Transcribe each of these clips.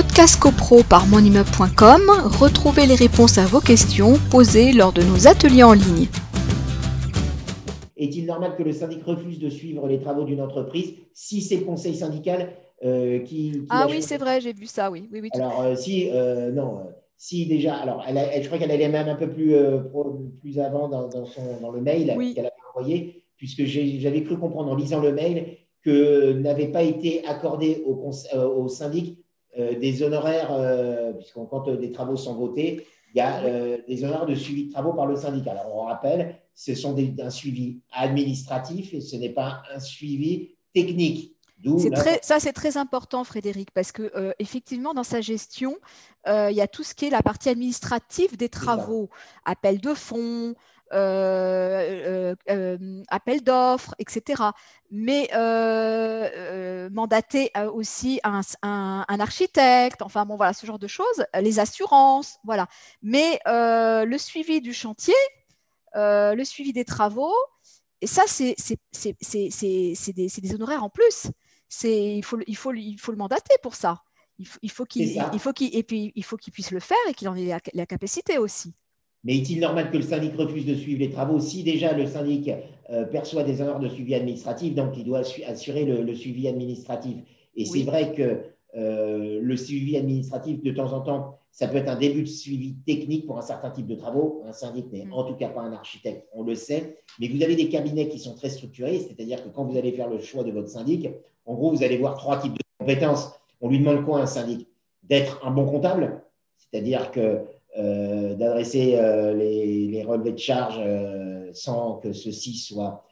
Podcast CoPro par monimmeuble.com, retrouvez les réponses à vos questions posées lors de nos ateliers en ligne. Est-il normal que le syndic refuse de suivre les travaux d'une entreprise si c'est le conseil syndical euh, qui, Ah oui, c'est vrai, j'ai vu ça, oui. oui, oui alors, euh, si, euh, non, si déjà, alors, elle, je crois qu'elle allait même un peu plus, plus avant dans, dans, le mail qu'elle avait envoyé, puisque j'avais cru comprendre en lisant le mail que n'avait pas été accordé au, au syndic des honoraires, puisqu'on quand des travaux sont votés, il y a des honoraires de suivi de travaux par le syndicat. Alors, on rappelle, ce sont des, un suivi administratif et ce n'est pas un suivi technique. Très, ça, c'est très important, Frédéric, parce que euh, effectivement, dans sa gestion, euh, il y a tout ce qui est la partie administrative des travaux, appel de fonds, euh, appel d'offres, etc. Mais mandater aussi un, un, architecte, enfin bon, voilà, ce genre de choses, les assurances, voilà. Mais le suivi du chantier, le suivi des travaux, et ça, c'est des, des, honoraires en plus il faut, il, faut, il faut le mandater pour ça. Il, faut qu'il, il faut qu'il, et puis il faut qu'il puisse le faire et qu'il en ait la, capacité aussi. Mais est-il normal que le syndic refuse de suivre les travaux si déjà le syndic euh, perçoit des honneurs de suivi administratif, donc il doit assurer le, suivi administratif? Et c'est vrai que euh, le suivi administratif, de temps en temps, ça peut être un début de suivi technique pour un certain type de travaux. Un syndic n'est mm. en tout cas pas un architecte, on le sait. Mais vous avez des cabinets qui sont très structurés, c'est-à-dire que quand vous allez faire le choix de votre syndic, en gros, vous allez voir trois types de compétences. On lui demande quoi un syndic? D'être un bon comptable, c'est-à-dire que euh, d'adresser euh, les, relevés de charges sans que ceci soit,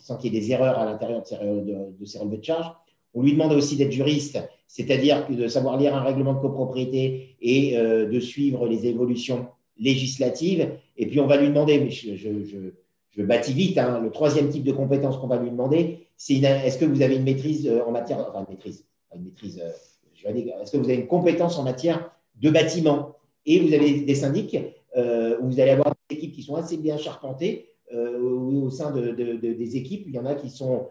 sans, qu'il y ait des erreurs à l'intérieur de, ces relevés de charges. On lui demande aussi d'être juriste, c'est-à-dire de savoir lire un règlement de copropriété et de suivre les évolutions législatives. Et puis on va lui demander, mais je, bâtis vite, hein, le troisième type de compétence qu'on va lui demander, c'est est-ce que vous avez une maîtrise euh, en matière, enfin maîtrise, une maîtrise, euh, est-ce que vous avez une compétence en matière de bâtiment? Et vous avez des syndics euh, où vous allez avoir des équipes qui sont assez bien charpentées. Au sein de, des équipes, il y en a qui, sont,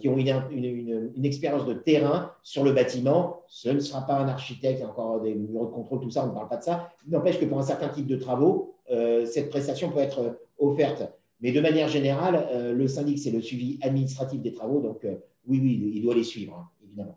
qui ont une, expérience de terrain sur le bâtiment. Ce ne sera pas un architecte, il y a encore des bureaux de contrôle, tout ça, on ne parle pas de ça. Il n'empêche que pour un certain type de travaux, cette prestation peut être offerte. Mais de manière générale, euh, le syndic, c'est le suivi administratif des travaux. Donc, euh, oui, oui, il doit les suivre, hein, évidemment.